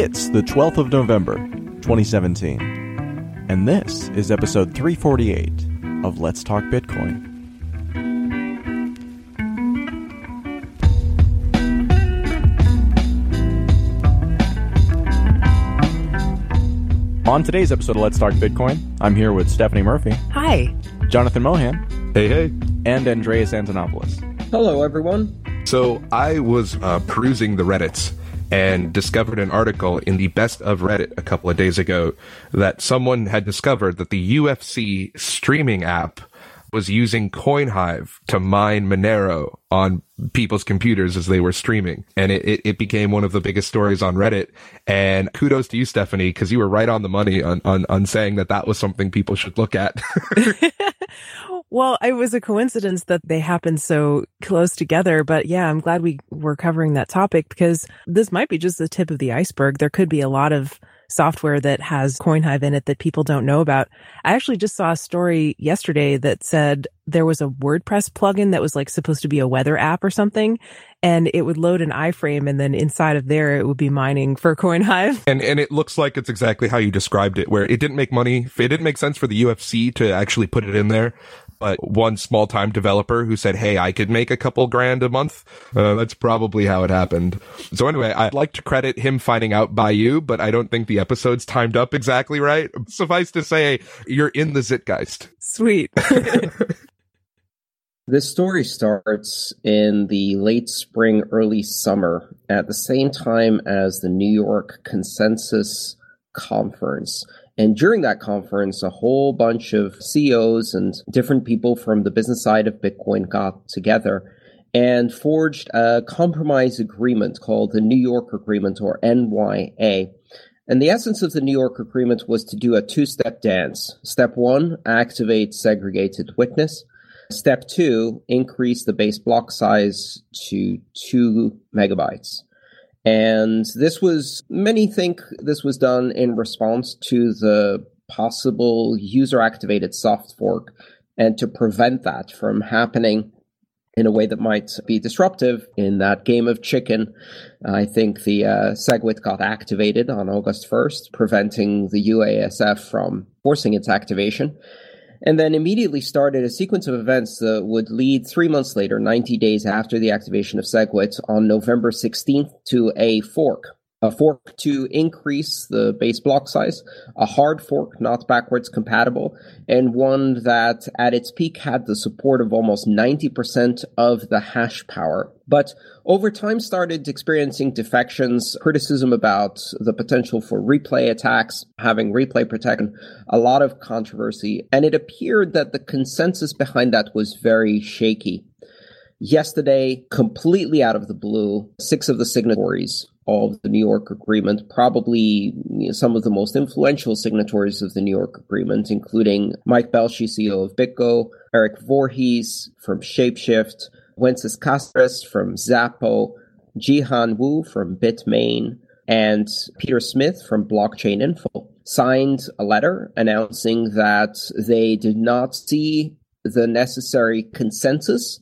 It's the 12th of November, 2017, and this is episode 348 of Let's Talk Bitcoin. On today's episode of Let's Talk Bitcoin, I'm here with Stephanie Murphy, Hi. Jonathan Mohan, Hey, hey. and Andreas Antonopoulos. Hello, everyone. So I was uh, perusing the Reddits and discovered an article in the best of Reddit a couple of days ago that someone had discovered that the UFC streaming app was using CoinHive to mine Monero on people's computers as they were streaming. And it, it, it became one of the biggest stories on Reddit. And kudos to you, Stephanie, because you were right on the money on, on, on saying that that was something people should look at. Well, it was a coincidence that they happened so close together, but yeah, I'm glad we were covering that topic because this might be just the tip of the iceberg. There could be a lot of software that has CoinHive in it that people don't know about. I actually just saw a story yesterday that said there was a WordPress plugin that was like supposed to be a weather app or something, and it would load an iframe and then inside of there it would be mining for CoinHive. And and it looks like it's exactly how you described it, where it didn't make money. It didn't make sense for the UFC to actually put it in there. But one small time developer who said, Hey, I could make a couple grand a month. Uh, that's probably how it happened. So anyway, I'd like to credit him finding out by you, but I don't think the episode's timed up exactly right. Suffice to say, you're in the Zeitgeist. Sweet. This story starts in the late spring, early summer, at the same time as the New York Consensus Conference. And during that conference, a whole bunch of CEOs and different people from the business side of Bitcoin got together and forged a compromise agreement called the New York Agreement or NYA. And the essence of the New York Agreement was to do a two step dance. Step one, activate segregated witness. Step two, increase the base block size to two megabytes. And this was, many think this was done in response to the possible user activated soft fork and to prevent that from happening in a way that might be disruptive in that game of chicken. I think the uh, SegWit got activated on August 1st, preventing the UASF from forcing its activation and then immediately started a sequence of events that would lead three months later, 90 days after the activation of SegWit, on November 16th to a fork. A fork to increase the base block size, a hard fork not backwards compatible, and one that at its peak had the support of almost 90% of the hash power. But over time started experiencing defections, criticism about the potential for replay attacks, having replay protection, a lot of controversy, and it appeared that the consensus behind that was very shaky. Yesterday, completely out of the blue, six of the signatories of the New York Agreement, probably some of the most influential signatories of the New York Agreement, including Mike Belshe, CEO of BitGo, Eric Voorhees from Shapeshift, Wences Casares from Xapo, Jihan Wu from Bitmain, and Peter Smith from Blockchain Info signed a letter announcing that they did not see the necessary consensus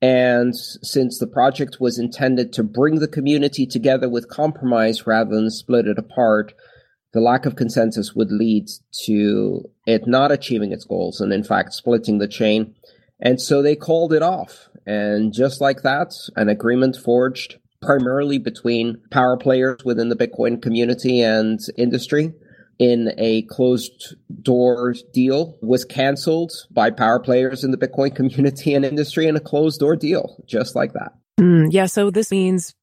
and since the project was intended to bring the community together with compromise rather than split it apart, the lack of consensus would lead to it not achieving its goals and, in fact, splitting the chain. And so they called it off. And just like that, an agreement forged primarily between power players within the Bitcoin community and industry in a closed door deal was canceled by power players in the Bitcoin community and industry in a closed door deal, just like that. Mm, yeah. So this means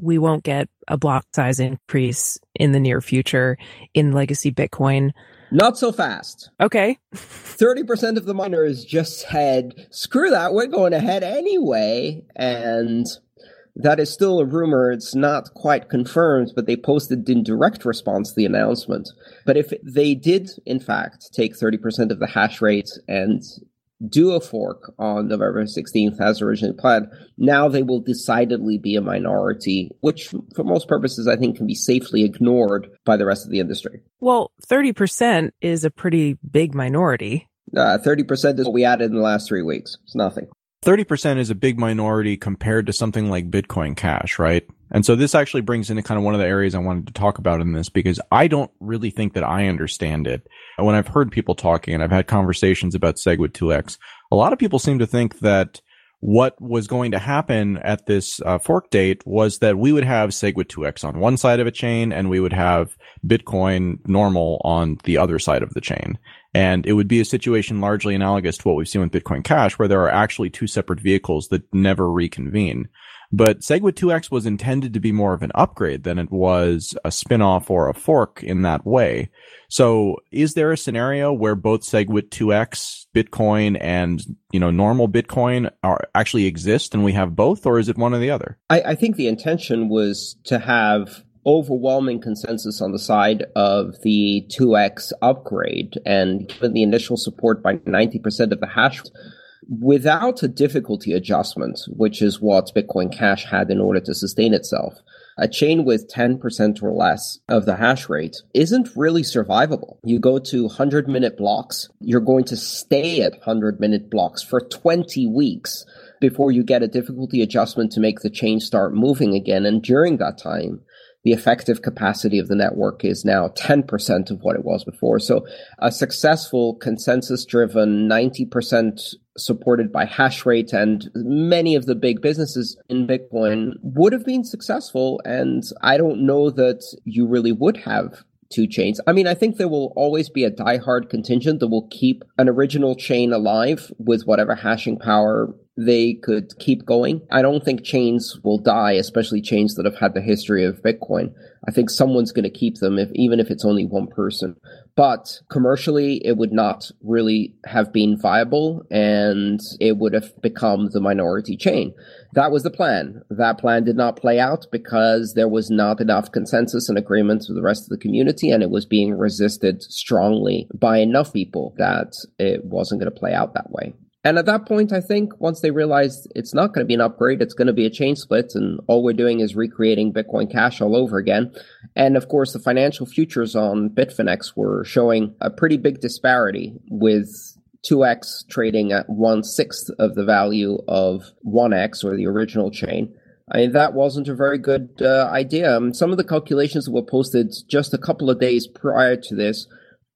we won't get a block size increase in the near future in legacy Bitcoin. Not so fast. Okay. 30% of the miners just said, screw that, we're going ahead anyway. And that is still a rumor. It's not quite confirmed, but they posted in direct response to the announcement. But if they did, in fact, take 30% of the hash rate and do a fork on November 16th as originally planned, now they will decidedly be a minority, which for most purposes I think can be safely ignored by the rest of the industry. Well, 30% is a pretty big minority. Uh, 30% is what we added in the last three weeks. It's nothing. 30% is a big minority compared to something like Bitcoin Cash, right? And so this actually brings into kind of one of the areas I wanted to talk about in this because I don't really think that I understand it. When I've heard people talking and I've had conversations about SegWit 2x, a lot of people seem to think that what was going to happen at this uh, fork date was that we would have SegWit 2x on one side of a chain and we would have Bitcoin normal on the other side of the chain. And it would be a situation largely analogous to what we've seen with Bitcoin Cash, where there are actually two separate vehicles that never reconvene. But SegWit 2x was intended to be more of an upgrade than it was a spinoff or a fork in that way. So is there a scenario where both SegWit 2x, Bitcoin and, you know, normal Bitcoin are actually exist and we have both, or is it one or the other? I, I think the intention was to have overwhelming consensus on the side of the 2x upgrade and given the initial support by 90% of the hash without a difficulty adjustment, which is what Bitcoin Cash had in order to sustain itself, a chain with 10% or less of the hash rate isn't really survivable. You go to 100 minute blocks, you're going to stay at 100 minute blocks for 20 weeks before you get a difficulty adjustment to make the chain start moving again. And during that time, the effective capacity of the network is now 10% of what it was before. So a successful consensus driven 90% supported by hash rate and many of the big businesses in Bitcoin would have been successful. And I don't know that you really would have two chains. I mean, I think there will always be a diehard contingent that will keep an original chain alive with whatever hashing power they could keep going. I don't think chains will die, especially chains that have had the history of Bitcoin. I think someone's going to keep them, if even if it's only one person. But commercially, it would not really have been viable, and it would have become the minority chain. That was the plan. That plan did not play out because there was not enough consensus and agreement with the rest of the community, and it was being resisted strongly by enough people that it wasn't going to play out that way. And at that point, I think once they realized it's not going to be an upgrade, it's going to be a chain split, and all we're doing is recreating Bitcoin Cash all over again. And of course, the financial futures on Bitfinex were showing a pretty big disparity with 2x trading at one sixth of the value of 1x or the original chain. I mean, that wasn't a very good uh, idea. Um, some of the calculations that were posted just a couple of days prior to this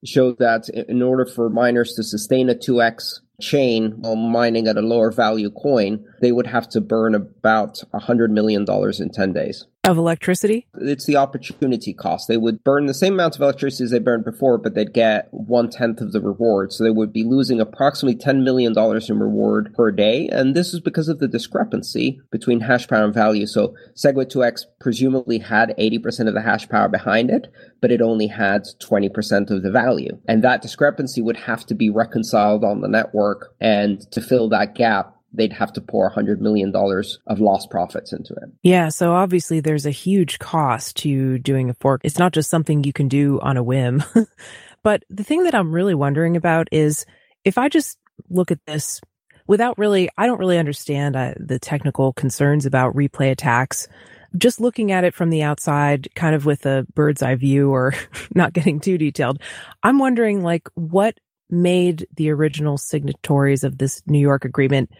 showed that in order for miners to sustain a 2x chain while mining at a lower value coin, they would have to burn about $100 million in 10 days of electricity? It's the opportunity cost. They would burn the same amount of electricity as they burned before, but they'd get one tenth of the reward. So they would be losing approximately $10 million in reward per day. And this is because of the discrepancy between hash power and value. So SegWit 2x presumably had 80% of the hash power behind it, but it only had 20% of the value. And that discrepancy would have to be reconciled on the network. And to fill that gap, they'd have to pour $100 million of lost profits into it. Yeah. So obviously there's a huge cost to doing a fork. It's not just something you can do on a whim. but the thing that I'm really wondering about is if I just look at this without really, I don't really understand uh, the technical concerns about replay attacks. Just looking at it from the outside, kind of with a bird's eye view or not getting too detailed, I'm wondering like what made the original signatories of this New York agreement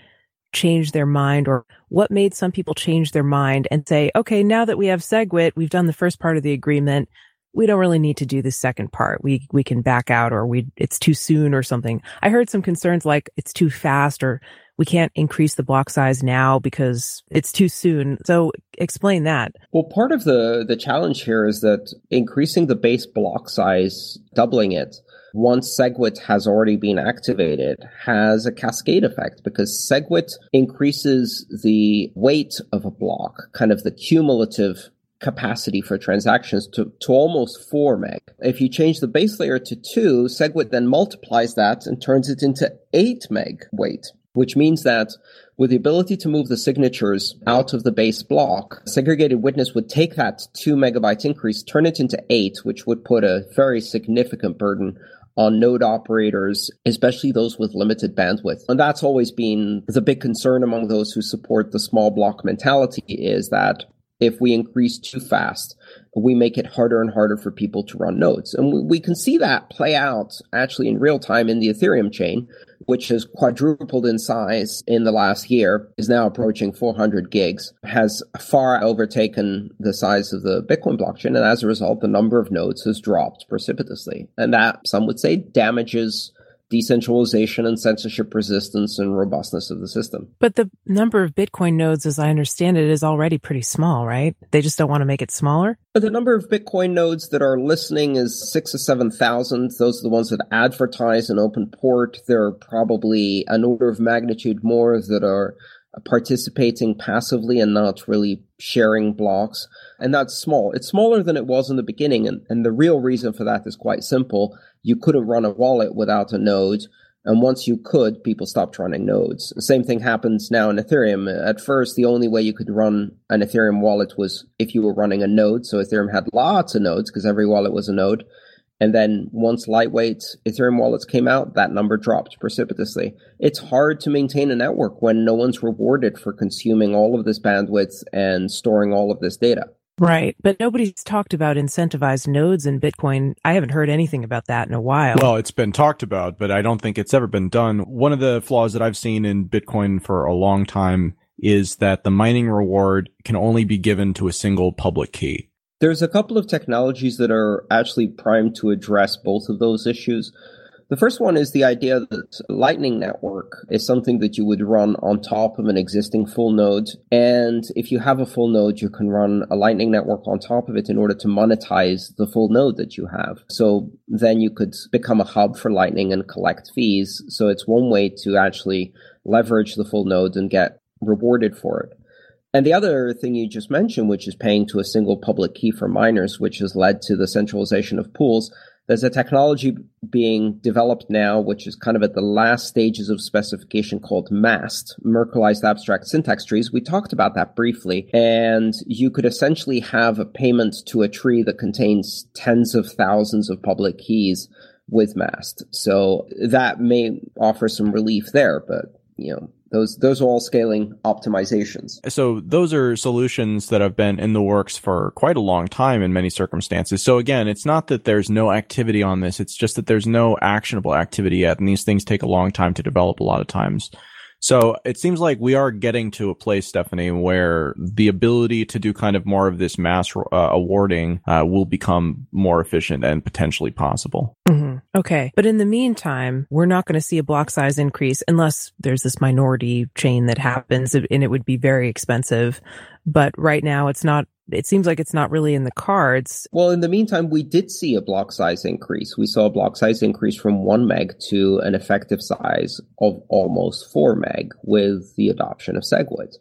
change their mind or what made some people change their mind and say, okay, now that we have SegWit, we've done the first part of the agreement. We don't really need to do the second part. We, we can back out or we, it's too soon or something. I heard some concerns like it's too fast or we can't increase the block size now because it's too soon. So explain that. Well, part of the, the challenge here is that increasing the base block size, doubling it, once SegWit has already been activated has a cascade effect because SegWit increases the weight of a block, kind of the cumulative capacity for transactions to, to almost 4 meg. If you change the base layer to 2, SegWit then multiplies that and turns it into 8 meg weight, which means that with the ability to move the signatures out of the base block, segregated witness would take that 2 megabytes increase, turn it into 8, which would put a very significant burden on node operators, especially those with limited bandwidth. And that's always been the big concern among those who support the small block mentality is that if we increase too fast, we make it harder and harder for people to run nodes. And we can see that play out actually in real time in the Ethereum chain. Which has quadrupled in size in the last year, is now approaching 400 gigs, has far overtaken the size of the Bitcoin blockchain. And as a result, the number of nodes has dropped precipitously. And that, some would say, damages decentralization and censorship resistance and robustness of the system. But the number of Bitcoin nodes, as I understand it, is already pretty small, right? They just don't want to make it smaller? But the number of Bitcoin nodes that are listening is six or 7,000. Those are the ones that advertise an open port. There are probably an order of magnitude more that are participating passively and not really sharing blocks. And that's small. It's smaller than it was in the beginning. And, and the real reason for that is quite simple. You couldn't run a wallet without a node. And once you could, people stopped running nodes. The same thing happens now in Ethereum. At first, the only way you could run an Ethereum wallet was if you were running a node. So Ethereum had lots of nodes because every wallet was a node. And then once lightweight Ethereum wallets came out, that number dropped precipitously. It's hard to maintain a network when no one's rewarded for consuming all of this bandwidth and storing all of this data. Right. But nobody's talked about incentivized nodes in Bitcoin. I haven't heard anything about that in a while. Well, it's been talked about, but I don't think it's ever been done. One of the flaws that I've seen in Bitcoin for a long time is that the mining reward can only be given to a single public key. There's a couple of technologies that are actually primed to address both of those issues. The first one is the idea that Lightning Network is something that you would run on top of an existing full node. And if you have a full node, you can run a Lightning Network on top of it in order to monetize the full node that you have. So then you could become a hub for Lightning and collect fees. So it's one way to actually leverage the full node and get rewarded for it. And the other thing you just mentioned, which is paying to a single public key for miners, which has led to the centralization of pools, there's a technology being developed now, which is kind of at the last stages of specification called MAST, Merkleized Abstract Syntax Trees. We talked about that briefly. And you could essentially have a payment to a tree that contains tens of thousands of public keys with MAST. So that may offer some relief there, but you know, those those are all scaling optimizations. So those are solutions that have been in the works for quite a long time in many circumstances. So again, it's not that there's no activity on this, it's just that there's no actionable activity yet and these things take a long time to develop a lot of times. So it seems like we are getting to a place, Stephanie, where the ability to do kind of more of this mass uh, awarding uh, will become more efficient and potentially possible. Mm-hmm. Okay. But in the meantime, we're not going to see a block size increase unless there's this minority chain that happens and it would be very expensive. But right now it's not it seems like it's not really in the cards. Well, in the meantime, we did see a block size increase. We saw a block size increase from one meg to an effective size of almost four meg with the adoption of SegWit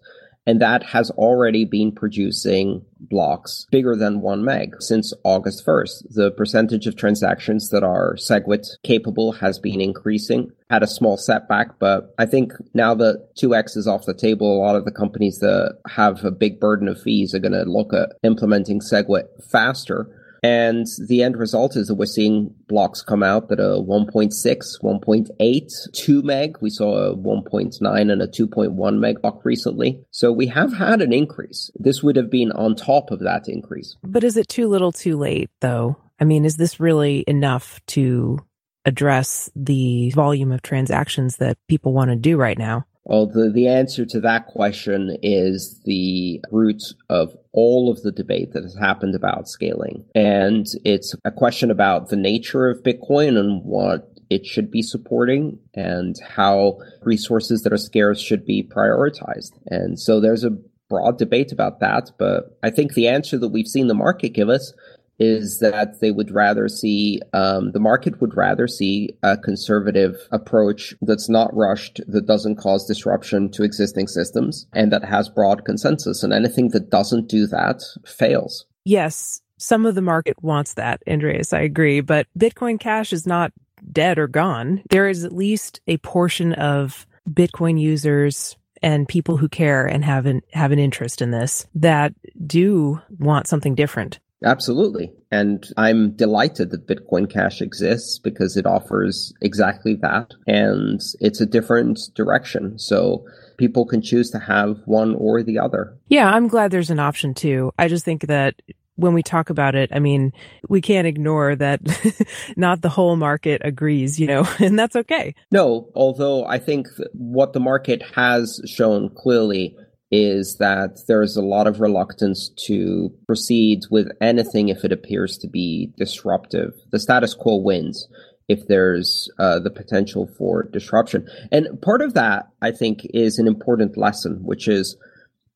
and that has already been producing blocks bigger than 1 meg since August 1st. The percentage of transactions that are SegWit capable has been increasing. Had a small setback, but I think now that 2x is off the table, a lot of the companies that have a big burden of fees are going to look at implementing SegWit faster and the end result is that we're seeing blocks come out that are 1.6, 1.8, 2 meg. We saw a 1.9 and a 2.1 meg block recently. So we have had an increase. This would have been on top of that increase. But is it too little too late though? I mean, is this really enough to address the volume of transactions that people want to do right now? Well, the, the answer to that question is the root of all of the debate that has happened about scaling. And it's a question about the nature of Bitcoin and what it should be supporting and how resources that are scarce should be prioritized. And so there's a broad debate about that. But I think the answer that we've seen the market give us is that they would rather see um, the market would rather see a conservative approach that's not rushed, that doesn't cause disruption to existing systems, and that has broad consensus. And anything that doesn't do that fails. Yes, some of the market wants that, Andreas. I agree, but Bitcoin Cash is not dead or gone. There is at least a portion of Bitcoin users and people who care and have an have an interest in this that do want something different. Absolutely. And I'm delighted that Bitcoin Cash exists because it offers exactly that. And it's a different direction. So people can choose to have one or the other. Yeah, I'm glad there's an option too. I just think that when we talk about it, I mean, we can't ignore that not the whole market agrees, you know, and that's okay. No, although I think what the market has shown clearly is that there is a lot of reluctance to proceed with anything if it appears to be disruptive. The status quo wins if there's uh, the potential for disruption. And part of that, I think, is an important lesson, which is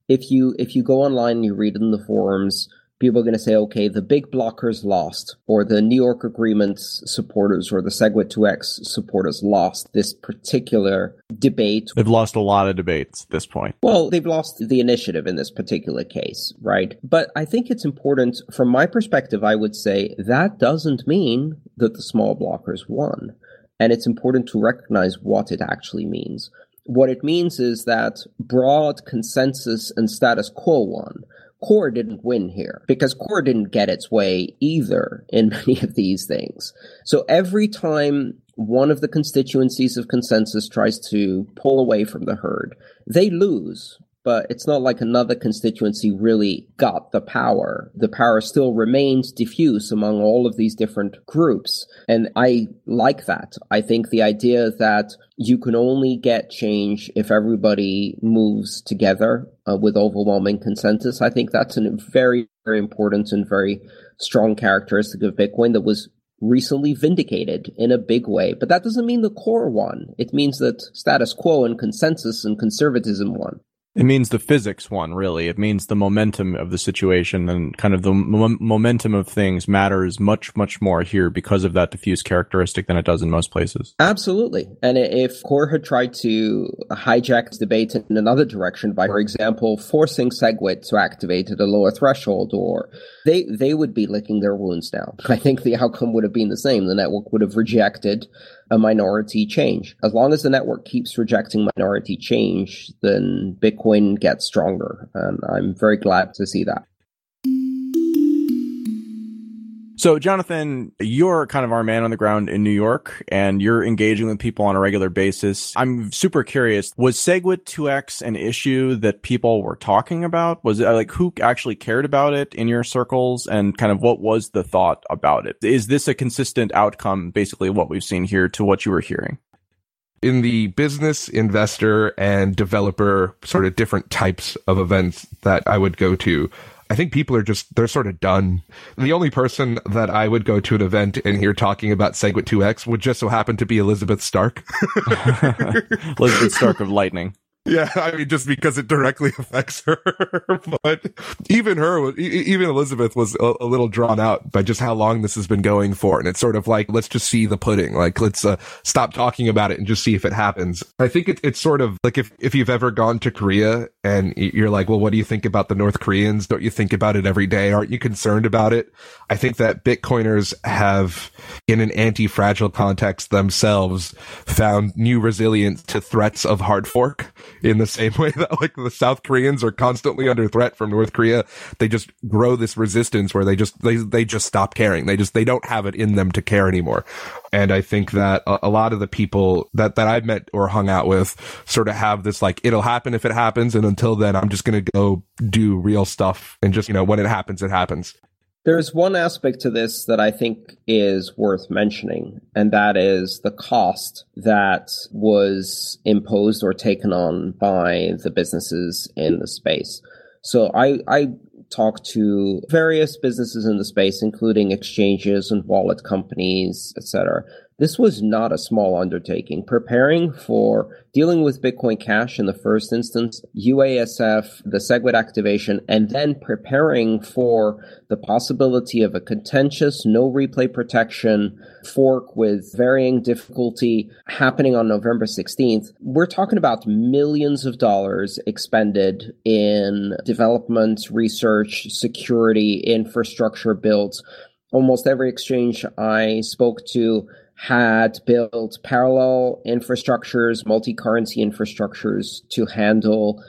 if you if you go online and you read in the forums people are going to say, okay, the big blockers lost, or the New York Agreements supporters or the SegWit 2X supporters lost this particular debate. They've lost a lot of debates at this point. Well, they've lost the initiative in this particular case, right? But I think it's important, from my perspective, I would say that doesn't mean that the small blockers won. And it's important to recognize what it actually means. What it means is that broad consensus and status quo won Core didn't win here because Core didn't get its way either in many of these things. So every time one of the constituencies of consensus tries to pull away from the herd, they lose but it's not like another constituency really got the power. The power still remains diffuse among all of these different groups. And I like that. I think the idea that you can only get change if everybody moves together uh, with overwhelming consensus, I think that's a very, very important and very strong characteristic of Bitcoin that was recently vindicated in a big way. But that doesn't mean the core won. It means that status quo and consensus and conservatism won. It means the physics won, really. It means the momentum of the situation and kind of the mo- momentum of things matters much, much more here because of that diffuse characteristic than it does in most places. Absolutely. And if Core had tried to hijack the debate in another direction by, for example, forcing SegWit to activate at a lower threshold, or they, they would be licking their wounds now. I think the outcome would have been the same. The network would have rejected a minority change. As long as the network keeps rejecting minority change, then Bitcoin gets stronger. And I'm very glad to see that. So, Jonathan, you're kind of our man on the ground in New York and you're engaging with people on a regular basis. I'm super curious. Was SegWit 2X an issue that people were talking about? Was it like who actually cared about it in your circles and kind of what was the thought about it? Is this a consistent outcome, basically what we've seen here to what you were hearing? in the business, investor, and developer sort of different types of events that I would go to, I think people are just, they're sort of done. The only person that I would go to an event and hear talking about SegWit 2X would just so happen to be Elizabeth Stark. Elizabeth Stark of Lightning. Yeah, I mean, just because it directly affects her. but even her, even Elizabeth was a, a, little drawn out by just how long this has been going for. And it's sort of like, let's just see the pudding. Like, let's uh, stop talking about it and just see if it happens. I think it, it's sort of like if, if you've ever gone to Korea and you're like, well, what do you think about the North Koreans? Don't you think about it every day? Aren't you concerned about it? I think that Bitcoiners have, in an anti-fragile context themselves, found new resilience to threats of hard fork in the same way that like the South Koreans are constantly under threat from North Korea. They just grow this resistance where they just, they, they just stop caring. They just, they don't have it in them to care anymore. And I think that a, a lot of the people that, that I've met or hung out with sort of have this like, it'll happen if it happens. And until then, I'm just going to go do real stuff and just, you know, when it happens, it happens. There's one aspect to this that I think is worth mentioning, and that is the cost that was imposed or taken on by the businesses in the space. So I, I talked to various businesses in the space, including exchanges and wallet companies, etc. This was not a small undertaking. Preparing for dealing with Bitcoin Cash in the first instance, UASF, the SegWit activation, and then preparing for the possibility of a contentious no replay protection fork with varying difficulty happening on November 16th. We're talking about millions of dollars expended in development, research, security, infrastructure builds almost every exchange I spoke to had built parallel infrastructures, multi currency infrastructures to handle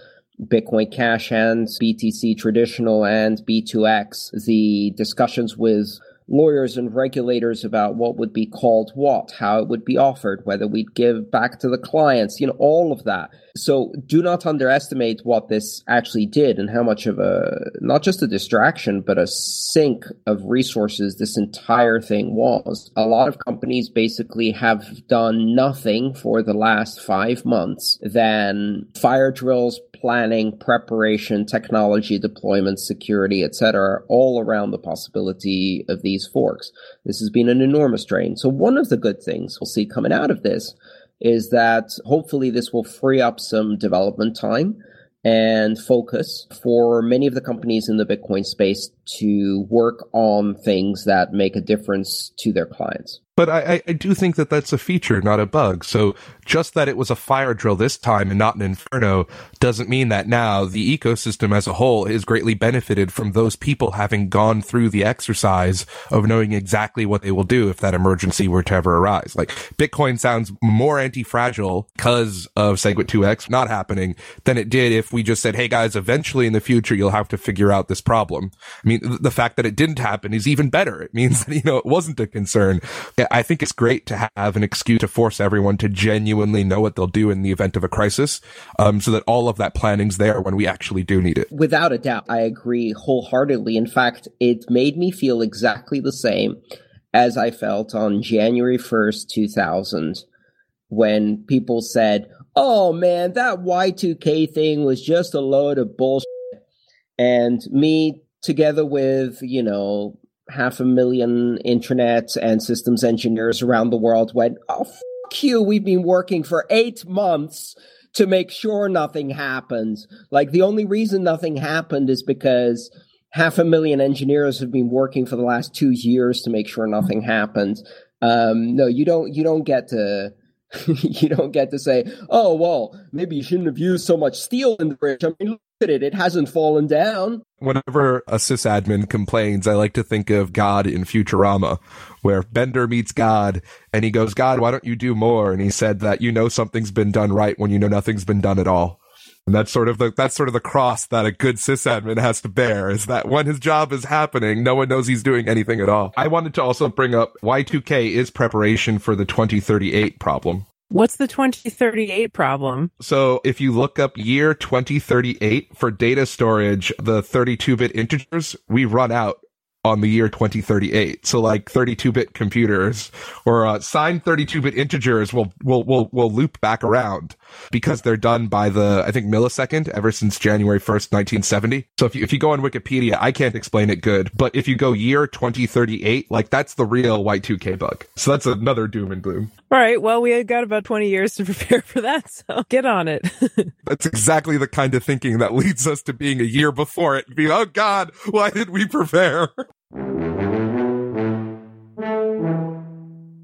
Bitcoin Cash and BTC traditional and B2X. The discussions with lawyers and regulators about what would be called what, how it would be offered, whether we'd give back to the clients, you know, all of that. So do not underestimate what this actually did and how much of a, not just a distraction, but a sink of resources this entire thing was. A lot of companies basically have done nothing for the last five months than fire drills, planning, preparation, technology deployment, security, etc., all around the possibility of these forks. This has been an enormous drain. So one of the good things we'll see coming out of this is that hopefully this will free up some development time and focus for many of the companies in the Bitcoin space to work on things that make a difference to their clients. But I, I do think that that's a feature, not a bug. So just that it was a fire drill this time and not an inferno doesn't mean that now the ecosystem as a whole is greatly benefited from those people having gone through the exercise of knowing exactly what they will do if that emergency were to ever arise. Like Bitcoin sounds more anti-fragile because of SegWit 2x not happening than it did if we just said, Hey guys, eventually in the future, you'll have to figure out this problem. I mean, the fact that it didn't happen is even better. It means that, you know, it wasn't a concern. I think it's great to have an excuse to force everyone to genuinely know what they'll do in the event of a crisis, um, so that all of that planning's there when we actually do need it. Without a doubt, I agree wholeheartedly. In fact, it made me feel exactly the same as I felt on January 1st, 2000, when people said, Oh man, that Y2K thing was just a load of bullshit. And me, together with, you know, half a million internet and systems engineers around the world went, oh, fuck you, we've been working for eight months to make sure nothing happens. Like the only reason nothing happened is because half a million engineers have been working for the last two years to make sure nothing happens. Um, no, you don't, you don't get to, you don't get to say, oh, well, maybe you shouldn't have used so much steel in the bridge. I mean, it. It hasn't fallen down. Whenever a sysadmin complains, I like to think of God in Futurama, where Bender meets God and he goes, God, why don't you do more? And he said that you know something's been done right when you know nothing's been done at all. And that's sort of the that's sort of the cross that a good sysadmin has to bear is that when his job is happening, no one knows he's doing anything at all. I wanted to also bring up Y2K is preparation for the 2038 problem. What's the 2038 problem? So if you look up year 2038 for data storage, the 32 bit integers, we run out on the year 2038. So like 32-bit computers or uh, signed 32-bit integers will will will will loop back around because they're done by the I think millisecond ever since January 1st, 1970. So if you if you go on Wikipedia, I can't explain it good, but if you go year 2038, like that's the real Y2K bug. So that's another doom and gloom. All right. Well, we got about 20 years to prepare for that, so get on it. that's exactly the kind of thinking that leads us to being a year before it. Be oh God, why did we prepare?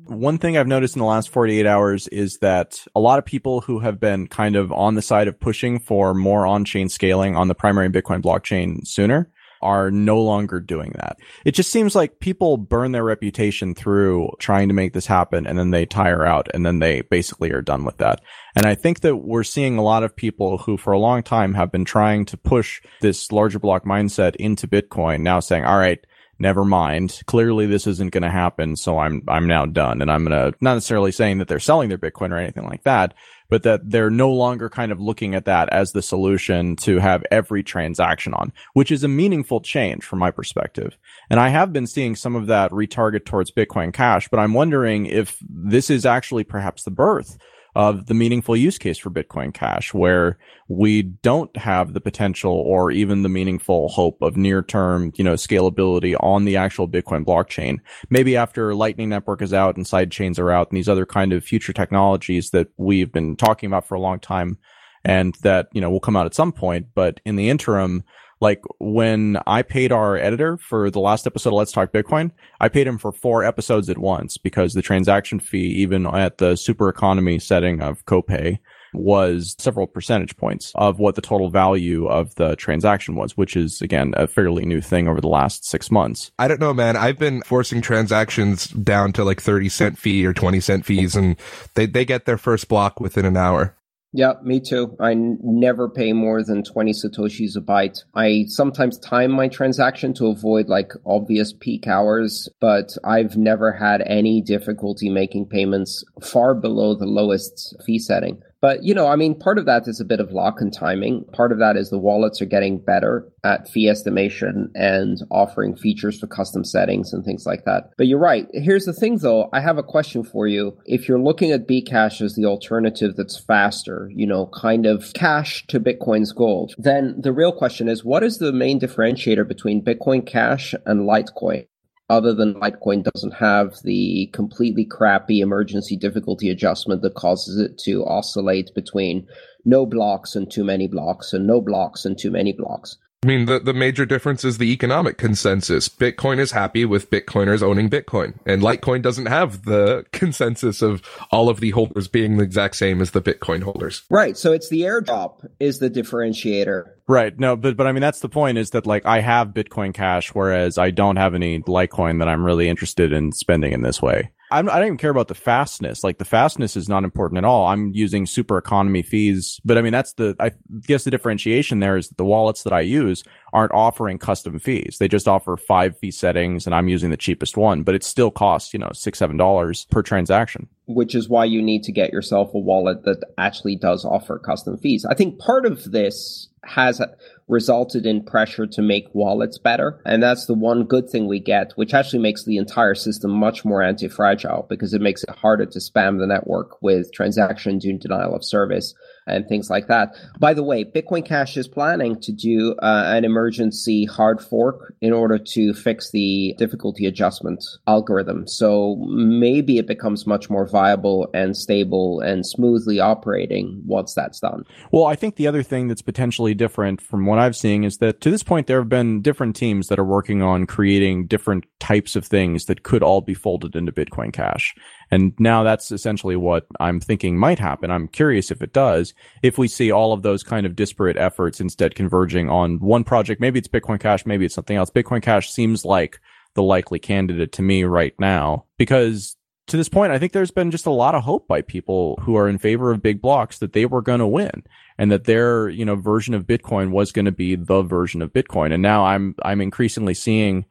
One thing I've noticed in the last 48 hours is that a lot of people who have been kind of on the side of pushing for more on-chain scaling on the primary Bitcoin blockchain sooner are no longer doing that. It just seems like people burn their reputation through trying to make this happen and then they tire out and then they basically are done with that. And I think that we're seeing a lot of people who for a long time have been trying to push this larger block mindset into Bitcoin now saying, all right, never mind. Clearly this isn't going to happen. So I'm, I'm now done. And I'm going to not necessarily saying that they're selling their Bitcoin or anything like that, but that they're no longer kind of looking at that as the solution to have every transaction on, which is a meaningful change from my perspective. And I have been seeing some of that retarget towards Bitcoin Cash, but I'm wondering if this is actually perhaps the birth of the meaningful use case for Bitcoin Cash, where we don't have the potential or even the meaningful hope of near term, you know, scalability on the actual Bitcoin blockchain. Maybe after Lightning Network is out and side chains are out and these other kind of future technologies that we've been talking about for a long time and that, you know, will come out at some point. But in the interim, like when I paid our editor for the last episode of Let's Talk Bitcoin, I paid him for four episodes at once because the transaction fee, even at the super economy setting of copay, was several percentage points of what the total value of the transaction was, which is again a fairly new thing over the last six months. I don't know, man. I've been forcing transactions down to like 30 cent fee or 20 cent fees and they, they get their first block within an hour. Yeah, me too. I n- never pay more than 20 Satoshis a byte. I sometimes time my transaction to avoid like obvious peak hours, but I've never had any difficulty making payments far below the lowest fee setting. But, you know, I mean, part of that is a bit of luck and timing. Part of that is the wallets are getting better at fee estimation and offering features for custom settings and things like that. But you're right. Here's the thing though. I have a question for you. If you're looking at Bcash as the alternative that's faster, you know, kind of cash to Bitcoin's gold, then the real question is what is the main differentiator between Bitcoin Cash and Litecoin? Other than Litecoin doesn't have the completely crappy emergency difficulty adjustment that causes it to oscillate between no blocks and too many blocks and no blocks and too many blocks. I mean, the, the major difference is the economic consensus. Bitcoin is happy with Bitcoiners owning Bitcoin, and Litecoin doesn't have the consensus of all of the holders being the exact same as the Bitcoin holders. Right. So it's the airdrop is the differentiator. Right. No, but but I mean that's the point is that like I have Bitcoin Cash, whereas I don't have any Litecoin that I'm really interested in spending in this way. I'm, I do not even care about the fastness. Like the fastness is not important at all. I'm using super economy fees, but I mean that's the I guess the differentiation there is that the wallets that I use aren't offering custom fees. They just offer five fee settings, and I'm using the cheapest one, but it still costs you know six seven dollars per transaction. Which is why you need to get yourself a wallet that actually does offer custom fees. I think part of this has resulted in pressure to make wallets better. And that's the one good thing we get, which actually makes the entire system much more anti-fragile because it makes it harder to spam the network with transactions transaction denial of service and things like that. By the way, Bitcoin Cash is planning to do uh, an emergency hard fork in order to fix the difficulty adjustment algorithm. So maybe it becomes much more viable and stable and smoothly operating once that's done. Well, I think the other thing that's potentially different from what I've seen is that to this point, there have been different teams that are working on creating different types of things that could all be folded into Bitcoin Cash. And now that's essentially what I'm thinking might happen. I'm curious if it does, if we see all of those kind of disparate efforts instead converging on one project. Maybe it's Bitcoin Cash, maybe it's something else. Bitcoin Cash seems like the likely candidate to me right now because to this point, I think there's been just a lot of hope by people who are in favor of big blocks that they were going to win and that their, you know, version of Bitcoin was going to be the version of Bitcoin. And now I'm, I'm increasingly seeing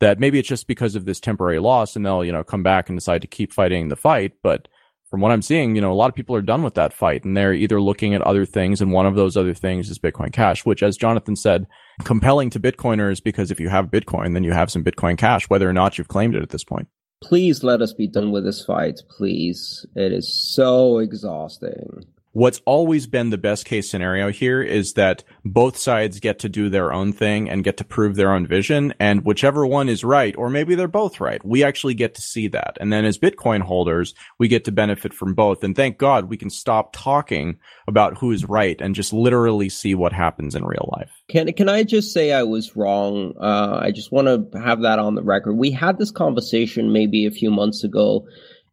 that maybe it's just because of this temporary loss and they'll, you know, come back and decide to keep fighting the fight. But from what I'm seeing, you know, a lot of people are done with that fight and they're either looking at other things. And one of those other things is Bitcoin Cash, which, as Jonathan said, compelling to Bitcoiners because if you have Bitcoin, then you have some Bitcoin Cash, whether or not you've claimed it at this point. Please let us be done with this fight, please. It is so exhausting what's always been the best case scenario here is that both sides get to do their own thing and get to prove their own vision. And whichever one is right, or maybe they're both right, we actually get to see that. And then as Bitcoin holders, we get to benefit from both. And thank God we can stop talking about who is right and just literally see what happens in real life. Can, can I just say I was wrong? Uh, I just want to have that on the record. We had this conversation maybe a few months ago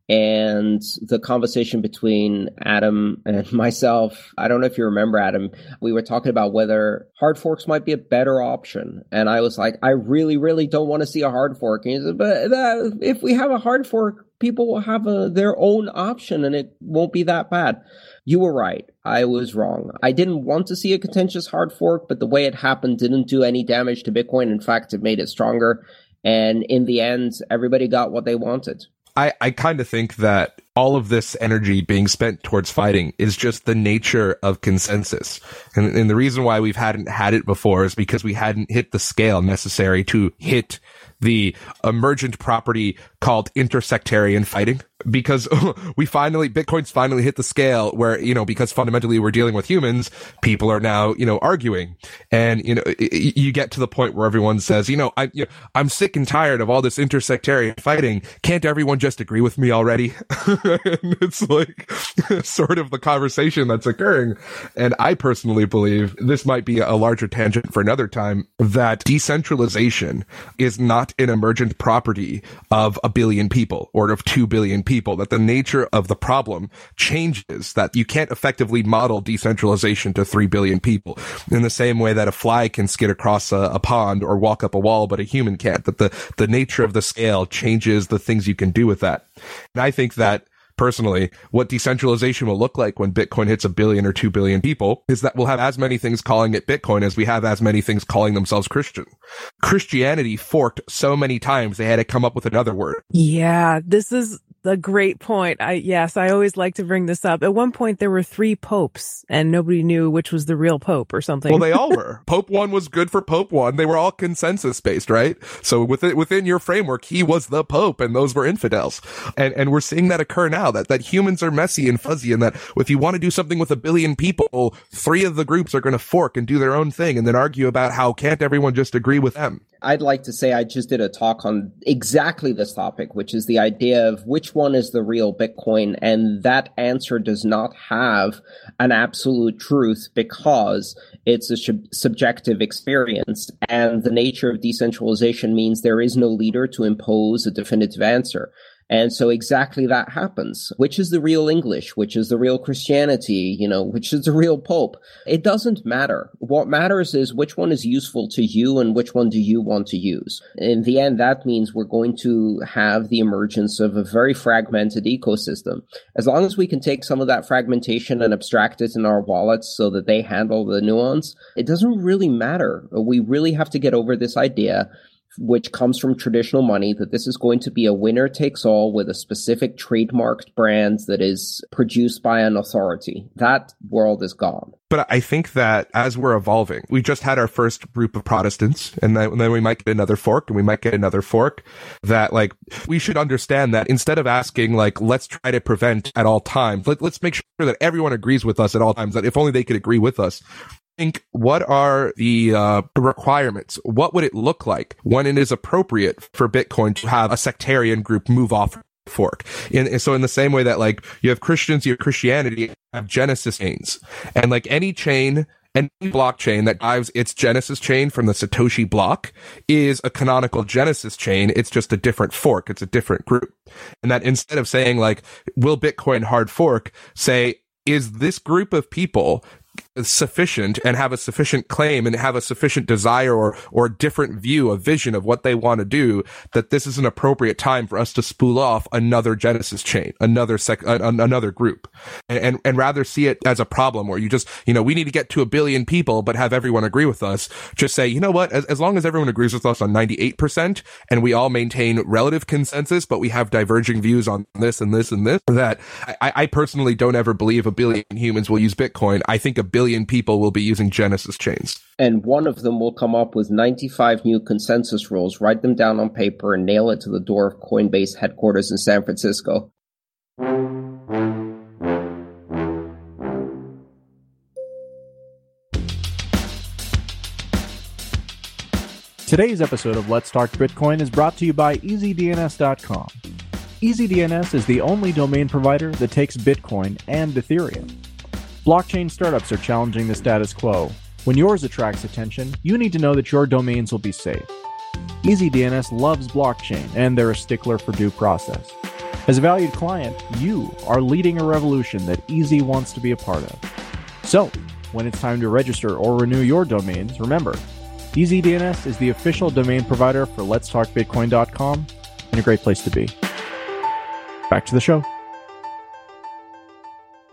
and the conversation between Adam and myself. I don't know if you remember, Adam. We were talking about whether hard forks might be a better option. And I was like, I really, really don't want to see a hard fork. And he said, but that, if we have a hard fork, people will have a, their own option and it won't be that bad. You were right. I was wrong. I didn't want to see a contentious hard fork, but the way it happened didn't do any damage to Bitcoin. In fact, it made it stronger. And in the end, everybody got what they wanted. I, I kind of think that all of this energy being spent towards fighting is just the nature of consensus. And, and the reason why we've hadn't had it before is because we hadn't hit the scale necessary to hit the emergent property called intersectarian fighting because we finally bitcoin's finally hit the scale where you know because fundamentally we're dealing with humans people are now you know arguing. And you know you get to the point where everyone says you know i you know, i'm sick and tired of all this intersectarian fighting. Can't everyone just agree with me already? It's like sort of the conversation that's occurring. And i personally believe this might be a larger tangent for another time that decentralization is not an emergent property of a billion people or of 2 billion people, that the nature of the problem changes, that you can't effectively model decentralization to 3 billion people in the same way that a fly can skid across a, a pond or walk up a wall, but a human can't, that the, the nature of the scale changes the things you can do with that. And I think that personally, what decentralization will look like when Bitcoin hits a billion or two billion people is that we'll have as many things calling it Bitcoin as we have as many things calling themselves Christian. Christianity forked so many times they had to come up with another word. Yeah, this is a great point. I yes, I always like to bring this up. At one point there were three popes and nobody knew which was the real pope or something. Well, they all were. pope 1 was good for pope 1. They were all consensus based, right? So within within your framework, he was the pope and those were infidels. And and we're seeing that occur now that that humans are messy and fuzzy and that if you want to do something with a billion people, three of the groups are going to fork and do their own thing and then argue about how can't everyone just agree with them. I'd like to say I just did a talk on exactly this topic, which is the idea of which one is the real Bitcoin. And that answer does not have an absolute truth because it's a sub- subjective experience. And the nature of decentralization means there is no leader to impose a definitive answer. And so exactly that happens. Which is the real English? Which is the real Christianity? You know, which is the real Pope? It doesn't matter. What matters is which one is useful to you and which one do you want to use. In the end, that means we're going to have the emergence of a very fragmented ecosystem. As long as we can take some of that fragmentation and abstract it in our wallets so that they handle the nuance, it doesn't really matter. We really have to get over this idea which comes from traditional money, that this is going to be a winner takes all with a specific trademarked brand that is produced by an authority. That world is gone. But I think that as we're evolving, we just had our first group of Protestants and then, we might get another fork and we might get another fork that like we should understand that instead of asking like, let's try to prevent at all times, let, let's make sure that everyone agrees with us at all times, that if only they could agree with us, think what are the uh, requirements? What would it look like when it is appropriate for Bitcoin to have a sectarian group move off fork. In, so in the same way that like you have Christians, you have Christianity, have Genesis chains, and like any chain. Any blockchain that drives its Genesis chain from the Satoshi block is a canonical Genesis chain. It's just a different fork. It's a different group. And that instead of saying like, will Bitcoin hard fork, say, is this group of people sufficient and have a sufficient claim and have a sufficient desire or or different view, a vision of what they want to do, that this is an appropriate time for us to spool off another Genesis chain, another sec, another group, and, and and rather see it as a problem where you just you know we need to get to a billion people, but have everyone agree with us. Just say you know what, as as long as everyone agrees with us on ninety eight percent, and we all maintain relative consensus, but we have diverging views on this and this and this. That I, I personally don't ever believe a billion humans will use Bitcoin. I think a billion people will be using Genesis chains. And one of them will come up with 95 new consensus rules, write them down on paper, and nail it to the door of Coinbase headquarters in San Francisco. Today's episode of Let's Talk Bitcoin is brought to you by EasyDNS.com. EasyDNS is the only domain provider that takes Bitcoin and Ethereum Blockchain startups are challenging the status quo. When yours attracts attention, you need to know that your domains will be safe. EasyDNS loves blockchain and they're a stickler for due process. As a valued client, you are leading a revolution that Easy wants to be a part of. So, when it's time to register or renew your domains, remember, EasyDNS is the official domain provider for letstalkbitcoin.com and a great place to be. Back to the show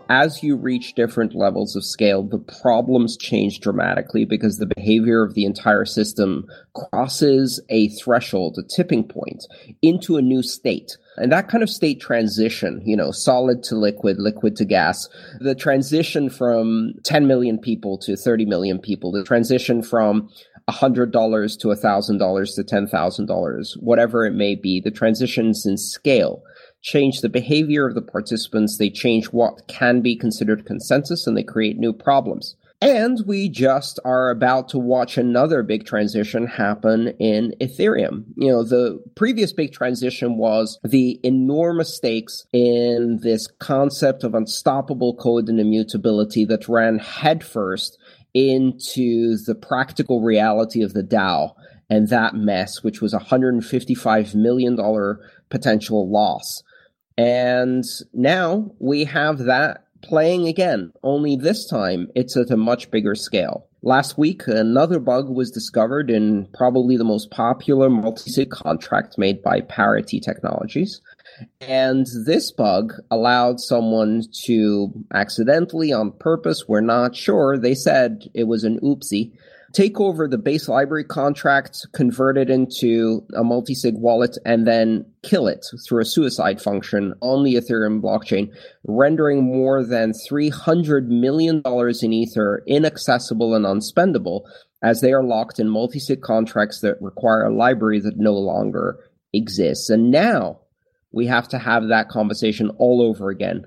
as you reach different levels of scale, the problems change dramatically because the behavior of the entire system crosses a threshold, a tipping point into a new state. And that kind of state transition, you know, solid to liquid, liquid to gas, the transition from 10 million people to 30 million people, the transition from $100 to $1,000 to $10,000, whatever it may be, the transitions in scale change the behavior of the participants, they change what can be considered consensus, and they create new problems. And we just are about to watch another big transition happen in Ethereum. You know, the previous big transition was the enormous stakes in this concept of unstoppable code and immutability that ran headfirst into the practical reality of the DAO and that mess, which was a $155 million potential loss. And now we have that playing again, only this time it's at a much bigger scale. Last week, another bug was discovered in probably the most popular multi sig contract made by Parity Technologies. And this bug allowed someone to accidentally, on purpose, we're not sure, they said it was an oopsie, take over the base library contract, convert it into a multi-sig wallet, and then kill it through a suicide function on the Ethereum blockchain, rendering more than $300 million in Ether inaccessible and unspendable as they are locked in multi-sig contracts that require a library that no longer exists. And now we have to have that conversation all over again.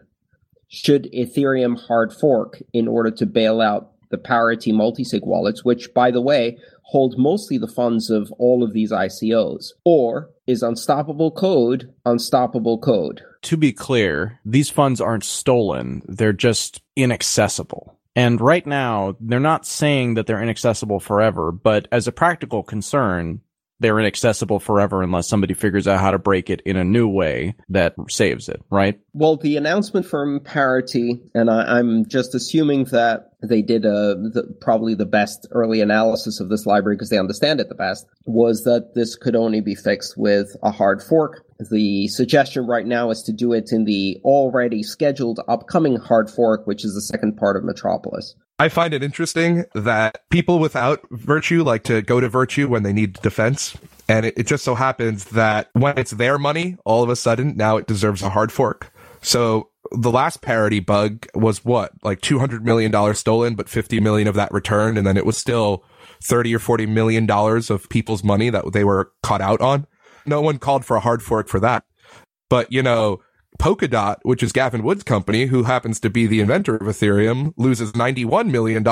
Should Ethereum hard fork in order to bail out the Parity multisig wallets, which, by the way, hold mostly the funds of all of these ICOs? Or is unstoppable code unstoppable code? To be clear, these funds aren't stolen, they're just inaccessible. And right now, they're not saying that they're inaccessible forever, but as a practical concern, they're inaccessible forever unless somebody figures out how to break it in a new way that saves it, right? Well, the announcement from Parity, and I, am just assuming that they did a, the, probably the best early analysis of this library because they understand it the best, was that this could only be fixed with a hard fork. The suggestion right now is to do it in the already scheduled upcoming hard fork, which is the second part of Metropolis. I find it interesting that people without virtue like to go to virtue when they need defense. And it, it, just so happens that when it's their money, all of a sudden now it deserves a hard fork. So the last parity bug was what? Like $200 million stolen, but 50 million of that returned. And then it was still 30 or 40 million dollars of people's money that they were caught out on. No one called for a hard fork for that. But, you know, Polkadot, which is Gavin Wood's company, who happens to be the inventor of Ethereum, loses $91 million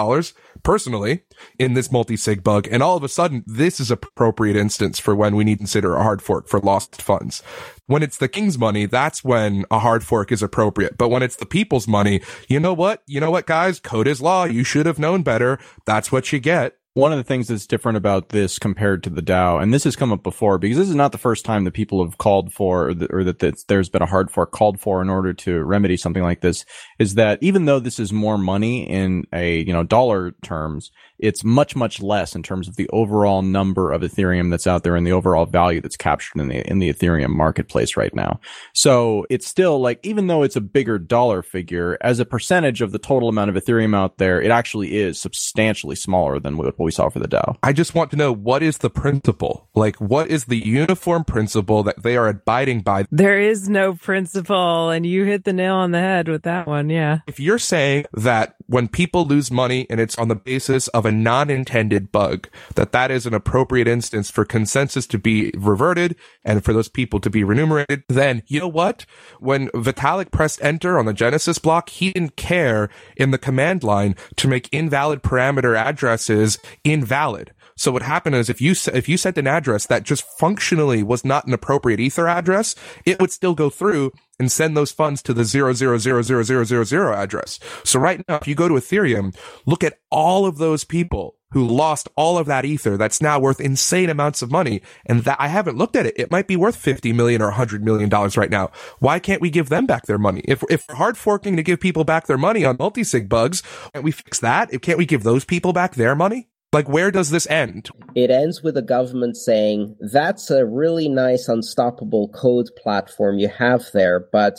personally in this multi-sig bug. And all of a sudden, this is appropriate instance for when we need to consider a hard fork for lost funds. When it's the king's money, that's when a hard fork is appropriate. But when it's the people's money, you know what? You know what, guys? Code is law. You should have known better. That's what you get one of the things that's different about this compared to the DAO, and this has come up before because this is not the first time that people have called for, or, the, or that there's been a hard fork called for in order to remedy something like this, is that even though this is more money in a, you know, dollar terms, it's much, much less in terms of the overall number of Ethereum that's out there and the overall value that's captured in the, in the Ethereum marketplace right now. So it's still like, even though it's a bigger dollar figure, as a percentage of the total amount of Ethereum out there, it actually is substantially smaller than what we saw for the DAO. I just want to know what is the principle? Like, what is the uniform principle that they are abiding by? There is no principle. And you hit the nail on the head with that one. Yeah. If you're saying that when people lose money and it's on the basis of a non-intended bug, that that is an appropriate instance for consensus to be reverted and for those people to be remunerated, then you know what? When Vitalik pressed enter on the Genesis block, he didn't care in the command line to make invalid parameter addresses invalid. So what happened is if you, if you sent an address that just functionally was not an appropriate ether address, it would still go through and send those funds to the zero zero zero zero zero zero zero address. So right now, if you go to Ethereum, look at all of those people who lost all of that ether that's now worth insane amounts of money. And that I haven't looked at it. It might be worth 50 million or 100 million dollars right now. Why can't we give them back their money? If, if we're hard forking to give people back their money on multi-sig bugs, can't we fix that? Can't we give those people back their money? Like, where does this end? It ends with the government saying, that's a really nice unstoppable code platform you have there, but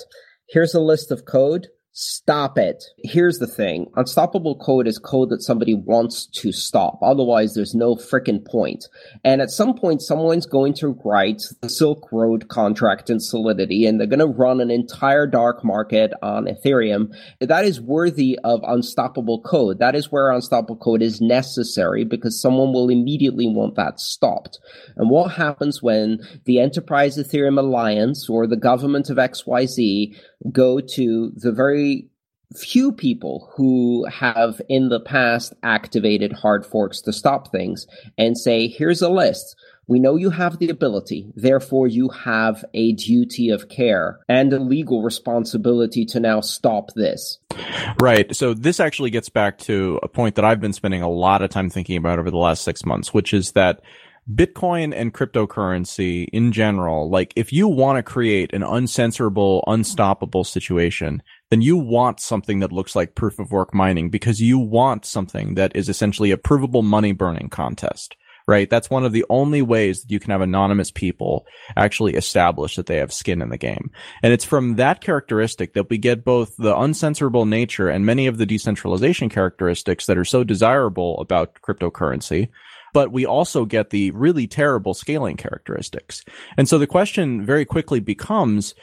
here's a list of code. Stop it. Here's the thing. Unstoppable code is code that somebody wants to stop. Otherwise, there's no freaking point. And at some point, someone's going to write the Silk Road contract in Solidity, and they're going to run an entire dark market on Ethereum. That is worthy of unstoppable code. That is where unstoppable code is necessary because someone will immediately want that stopped. And what happens when the Enterprise Ethereum Alliance or the government of XYZ go to the very few people who have in the past activated hard forks to stop things and say, here's a list. We know you have the ability, therefore you have a duty of care and a legal responsibility to now stop this. Right. So this actually gets back to a point that I've been spending a lot of time thinking about over the last six months, which is that Bitcoin and cryptocurrency in general, like if you want to create an uncensorable, unstoppable situation, then you want something that looks like proof of work mining because you want something that is essentially a provable money burning contest right? That's one of the only ways that you can have anonymous people actually establish that they have skin in the game. And it's from that characteristic that we get both the uncensorable nature and many of the decentralization characteristics that are so desirable about cryptocurrency but we also get the really terrible scaling characteristics. And so the question very quickly becomes,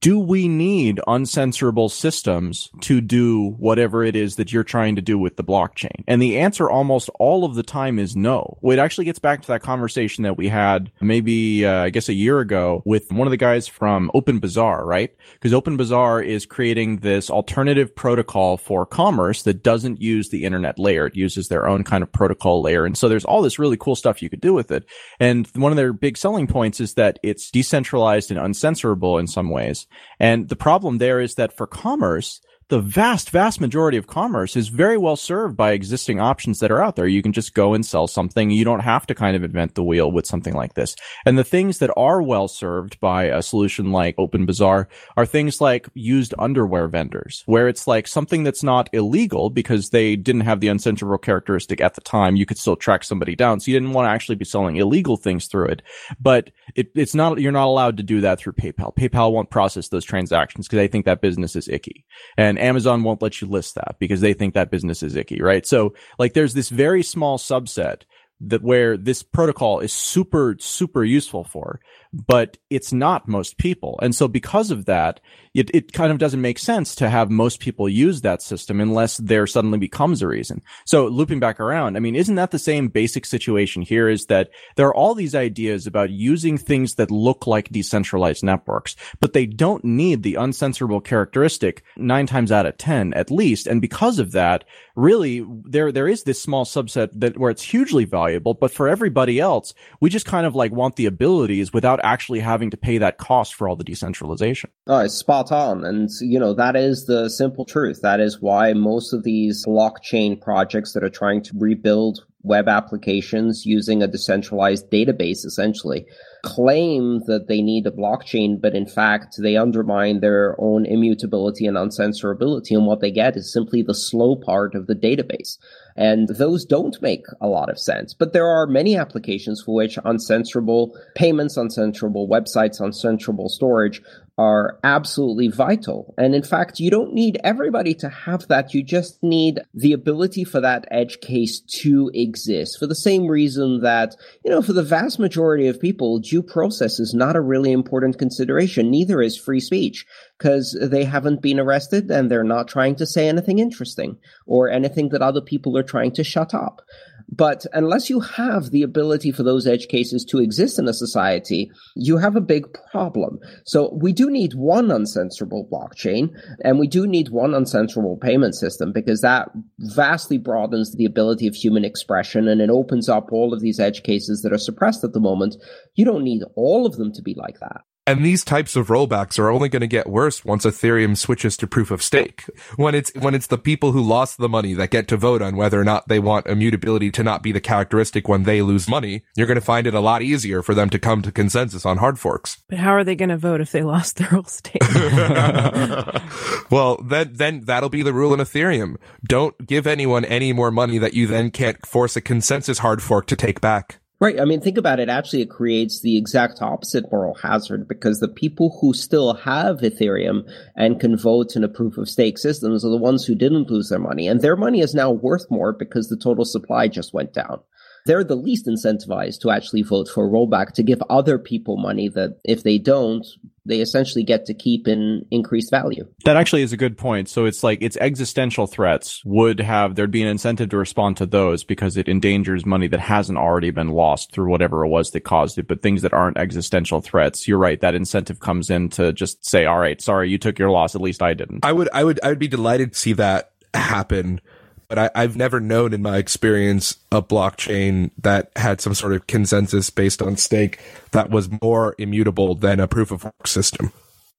do we need uncensorable systems to do whatever it is that you're trying to do with the blockchain? And the answer almost all of the time is no. It actually gets back to that conversation that we had maybe, uh, I guess a year ago with one of the guys from OpenBazaar, right? Because OpenBazaar is creating this alternative protocol for commerce that doesn't use the internet layer. It uses their own kind of protocol layer. And so there's all this really cool stuff you could do with it. And one of their big selling points is that it's decentralized and uncensorable in some ways ways. And the problem there is that for commerce, the vast, vast majority of commerce is very well served by existing options that are out there. You can just go and sell something. You don't have to kind of invent the wheel with something like this. And the things that are well served by a solution like OpenBazaar are things like used underwear vendors, where it's like something that's not illegal because they didn't have the uncensorable characteristic at the time. You could still track somebody down. So you didn't want to actually be selling illegal things through it. But it, it's not, you're not allowed to do that through PayPal. PayPal won't process those transactions because they think that business is icky. And and Amazon won't let you list that because they think that business is icky, right? So like there's this very small subset that where this protocol is super, super useful for but it's not most people. And so because of that, it, it kind of doesn't make sense to have most people use that system unless there suddenly becomes a reason. So looping back around, I mean, isn't that the same basic situation here is that there are all these ideas about using things that look like decentralized networks, but they don't need the uncensorable characteristic nine times out of 10 at least. And because of that, really there, there is this small subset that where it's hugely valuable, but for everybody else, we just kind of like want the abilities without actually having to pay that cost for all the decentralization. Oh, it's spot on. And, you know, that is the simple truth. That is why most of these blockchain projects that are trying to rebuild web applications using a decentralized database essentially claim that they need a blockchain, but in fact, they undermine their own immutability and uncensorability. And what they get is simply the slow part of the database. And those don't make a lot of sense. But there are many applications for which uncensorable payments, uncensorable websites, uncensorable storage are absolutely vital. And in fact, you don't need everybody to have that. You just need the ability for that edge case to exist for the same reason that, you know, for the vast majority of people, due process is not a really important consideration. Neither is free speech because they haven't been arrested and they're not trying to say anything interesting or anything that other people are trying to shut up. But unless you have the ability for those edge cases to exist in a society, you have a big problem. So we do need one uncensorable blockchain and we do need one uncensorable payment system because that vastly broadens the ability of human expression and it opens up all of these edge cases that are suppressed at the moment. You don't need all of them to be like that. And these types of rollbacks are only going to get worse once Ethereum switches to proof of stake. When it's, when it's the people who lost the money that get to vote on whether or not they want immutability to not be the characteristic when they lose money, you're going to find it a lot easier for them to come to consensus on hard forks. But how are they going to vote if they lost their whole stake? well, then, then that'll be the rule in Ethereum. Don't give anyone any more money that you then can't force a consensus hard fork to take back. Right. I mean, think about it. Actually, it creates the exact opposite moral hazard because the people who still have Ethereum and can vote in a proof of stake systems are the ones who didn't lose their money. And their money is now worth more because the total supply just went down they're the least incentivized to actually vote for a rollback to give other people money that if they don't, they essentially get to keep an increased value. That actually is a good point. So it's like it's existential threats would have there'd be an incentive to respond to those because it endangers money that hasn't already been lost through whatever it was that caused it. But things that aren't existential threats, you're right, that incentive comes in to just say, all right, sorry, you took your loss. At least I didn't. I would, I would, I would be delighted to see that happen but I, have never known in my experience a blockchain that had some sort of consensus based on stake that was more immutable than a proof of work system.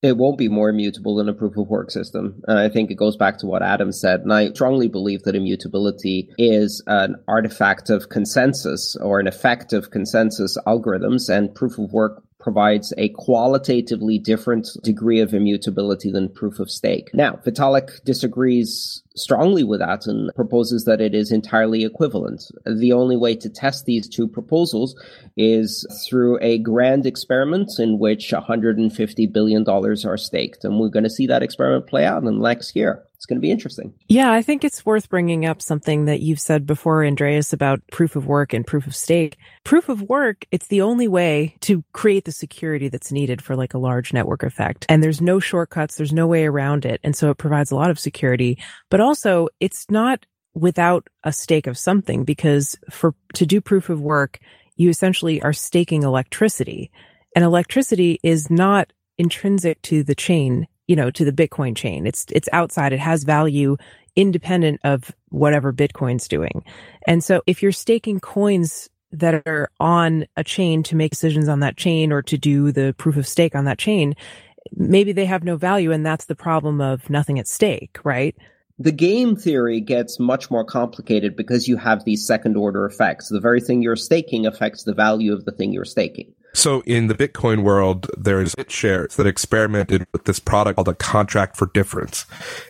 It won't be more immutable than a proof of work system. And I think it goes back to what Adam said. And I strongly believe that immutability is an artifact of consensus or an effect of consensus algorithms and proof of work provides a qualitatively different degree of immutability than proof of stake. Now, Vitalik disagrees strongly with that and proposes that it is entirely equivalent. The only way to test these two proposals is through a grand experiment in which $150 billion are staked. And we're going to see that experiment play out in the next year it's going to be interesting. Yeah, I think it's worth bringing up something that you've said before, Andreas, about proof of work and proof of stake. Proof of work, it's the only way to create the security that's needed for like a large network effect. And there's no shortcuts. There's no way around it. And so it provides a lot of security, but also it's not without a stake of something because for, to do proof of work, you essentially are staking electricity and electricity is not intrinsic to the chain you know, to the Bitcoin chain. It's, it's outside. It has value independent of whatever Bitcoin's doing. And so if you're staking coins that are on a chain to make decisions on that chain or to do the proof of stake on that chain, maybe they have no value. And that's the problem of nothing at stake, right? The game theory gets much more complicated because you have these second order effects. The very thing you're staking affects the value of the thing you're staking. So in the Bitcoin world, there's BitShares that experimented with this product called a contract for difference.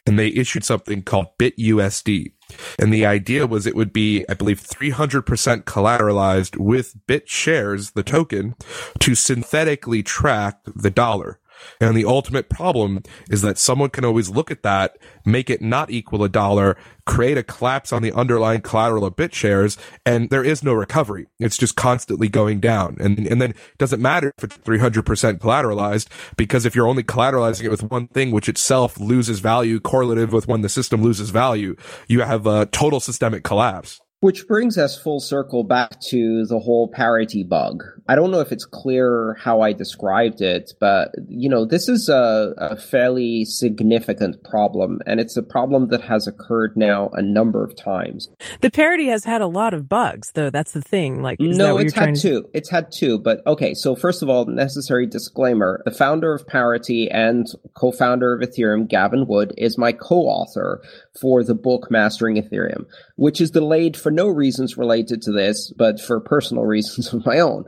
And they issued something called BitUSD. And the idea was it would be, I believe, 300% collateralized with BitShares, the token, to synthetically track the dollar. And the ultimate problem is that someone can always look at that, make it not equal a dollar, create a collapse on the underlying collateral of BitShares, and there is no recovery. It's just constantly going down. And, and then it doesn't matter if it's 300% collateralized, because if you're only collateralizing it with one thing, which itself loses value correlative with when the system loses value, you have a total systemic collapse. Which brings us full circle back to the whole parity bug. I don't know if it's clear how I described it, but you know, this is a, a, fairly significant problem, and it's a problem that has occurred now a number of times. The parity has had a lot of bugs, though. That's the thing. Like, no, it's had to... two. It's had two, but okay. So first of all, necessary disclaimer: the founder of Parity and co-founder of Ethereum, Gavin Wood, is my co-author for the book Mastering Ethereum, which is delayed for no reasons related to this, but for personal reasons of my own.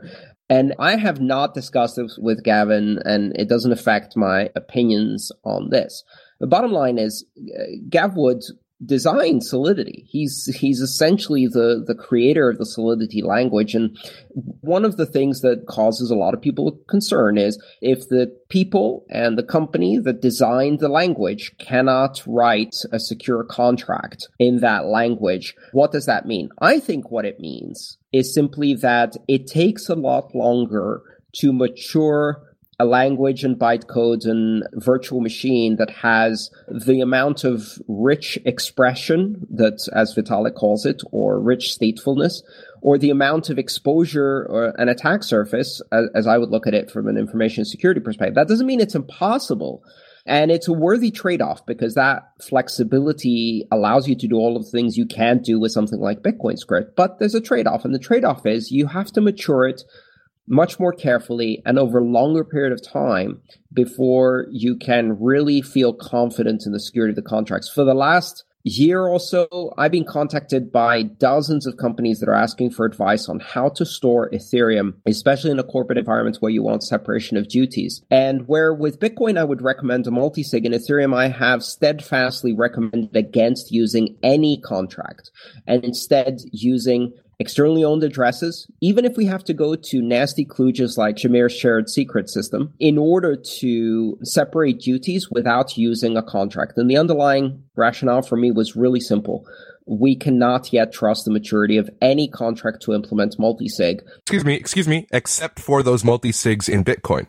And I have not discussed this with Gavin, and it doesn't affect my opinions on this. The bottom line is, uh, Gav Wood designed Solidity. He's he's essentially the the creator of the Solidity language, and one of the things that causes a lot of people concern is if the people and the company that designed the language cannot write a secure contract in that language. What does that mean? I think what it means is simply that it takes a lot longer to mature a language and bytecode and virtual machine that has the amount of rich expression that, as Vitalik calls it, or rich statefulness, or the amount of exposure or an attack surface, as, as I would look at it from an information security perspective. That doesn't mean it's impossible. And it's a worthy trade off because that flexibility allows you to do all of the things you can't do with something like Bitcoin script. But there's a trade off. And the trade off is you have to mature it much more carefully and over a longer period of time before you can really feel confident in the security of the contracts. For the last year or so, I've been contacted by dozens of companies that are asking for advice on how to store Ethereum, especially in a corporate environment where you want separation of duties. And where with Bitcoin, I would recommend a multi-sig. In Ethereum, I have steadfastly recommended against using any contract and instead using externally owned addresses, even if we have to go to nasty kludges like Shamir's shared secret system in order to separate duties without using a contract. And the underlying rationale for me was really simple. We cannot yet trust the maturity of any contract to implement multisig. Excuse me, excuse me, except for those multisigs in Bitcoin.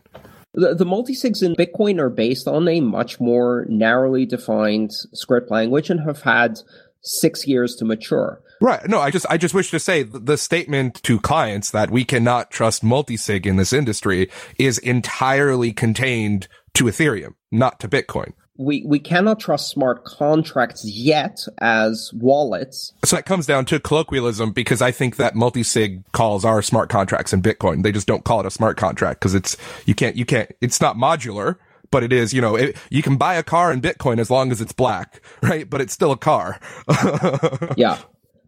The, the multisigs in Bitcoin are based on a much more narrowly defined script language and have had six years to mature. Right. No, I just, I just wish to say the statement to clients that we cannot trust multisig in this industry is entirely contained to Ethereum, not to Bitcoin. We, we cannot trust smart contracts yet as wallets. So that comes down to colloquialism because I think that multisig calls are smart contracts in Bitcoin. They just don't call it a smart contract because it's, you can't, you can't, it's not modular but it is, you know, it, you can buy a car in Bitcoin as long as it's black, right? But it's still a car. yeah.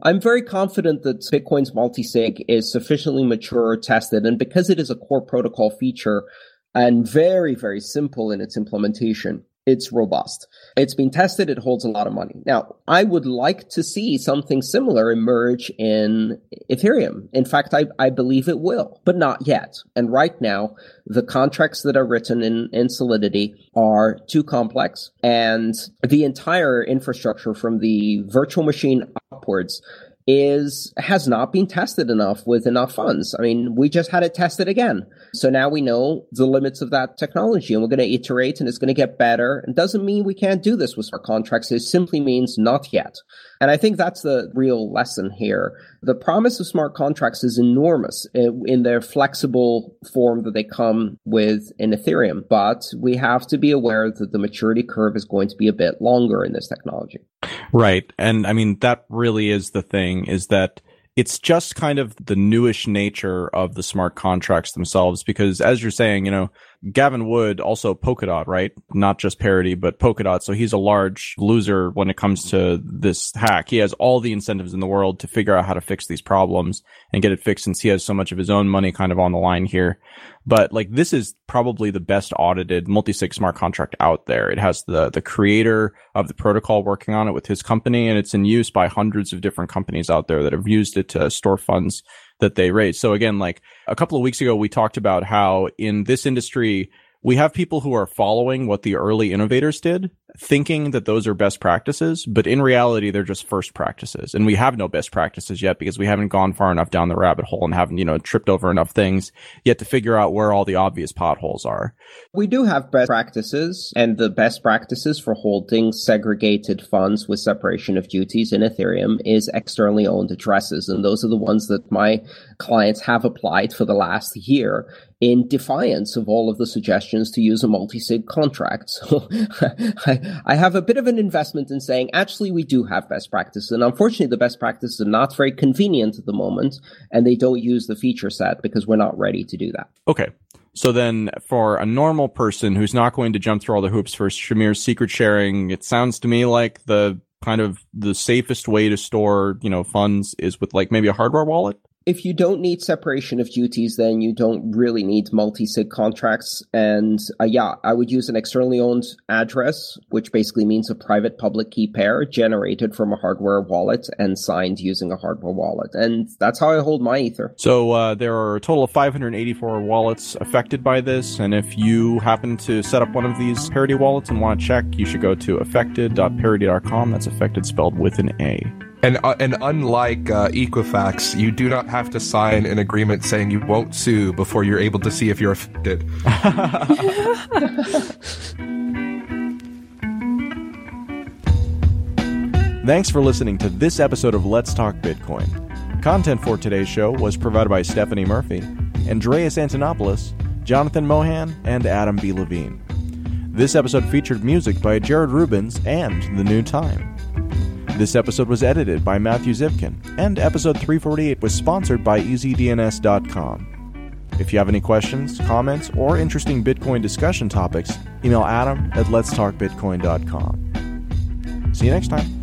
I'm very confident that Bitcoin's multisig is sufficiently mature, tested, and because it is a core protocol feature and very, very simple in its implementation, it's robust. It's been tested. It holds a lot of money. Now, I would like to see something similar emerge in Ethereum. In fact, I, I believe it will, but not yet. And right now, the contracts that are written in, in Solidity are too complex and the entire infrastructure from the virtual machine upwards is has not been tested enough with enough funds. I mean, we just had it tested again. So now we know the limits of that technology and we're going to iterate and it's going to get better. It doesn't mean we can't do this with smart contracts. It simply means not yet. And I think that's the real lesson here. The promise of smart contracts is enormous in their flexible form that they come with in Ethereum, but we have to be aware that the maturity curve is going to be a bit longer in this technology. Right. And I mean, that really is the thing is that it's just kind of the newish nature of the smart contracts themselves because as you're saying, you know, Gavin Wood also Polkadot, right? Not just Parity, but Polkadot. So he's a large loser when it comes to this hack. He has all the incentives in the world to figure out how to fix these problems and get it fixed since he has so much of his own money kind of on the line here. But like this is probably the best audited multi-sig smart contract out there. It has the, the creator of the protocol working on it with his company and it's in use by hundreds of different companies out there that have used it to store funds that they raise. So again, like a couple of weeks ago, we talked about how in this industry, we have people who are following what the early innovators did thinking that those are best practices, but in reality, they're just first practices. And we have no best practices yet because we haven't gone far enough down the rabbit hole and haven't, you know, tripped over enough things yet to figure out where all the obvious potholes are. We do have best practices and the best practices for holding segregated funds with separation of duties in Ethereum is externally owned addresses. And those are the ones that my clients have applied for the last year in defiance of all of the suggestions to use a multi-sig contract. So I, I have a bit of an investment in saying, actually, we do have best practices. And unfortunately, the best practices are not very convenient at the moment, and they don't use the feature set because we're not ready to do that. Okay. So then for a normal person who's not going to jump through all the hoops for Shamir's secret sharing, it sounds to me like the kind of the safest way to store, you know, funds is with like maybe a hardware wallet if you don't need separation of duties, then you don't really need multi-sig contracts. And uh, yeah, I would use an externally owned address, which basically means a private public key pair generated from a hardware wallet and signed using a hardware wallet. And that's how I hold my Ether. So uh, there are a total of 584 wallets affected by this. And if you happen to set up one of these Parity wallets and want to check, you should go to affected.parity.com. That's affected spelled with an A. And, uh, and unlike uh, Equifax, you do not have to sign an agreement saying you won't sue before you're able to see if you're affected. Thanks for listening to this episode of Let's Talk Bitcoin. Content for today's show was provided by Stephanie Murphy, Andreas Antonopoulos, Jonathan Mohan, and Adam B. Levine. This episode featured music by Jared Rubens and The New Time. This episode was edited by Matthew Zipkin, and episode 348 was sponsored by EasyDNS.com. If you have any questions, comments, or interesting Bitcoin discussion topics, email adam at letstalkbitcoin.com. See you next time.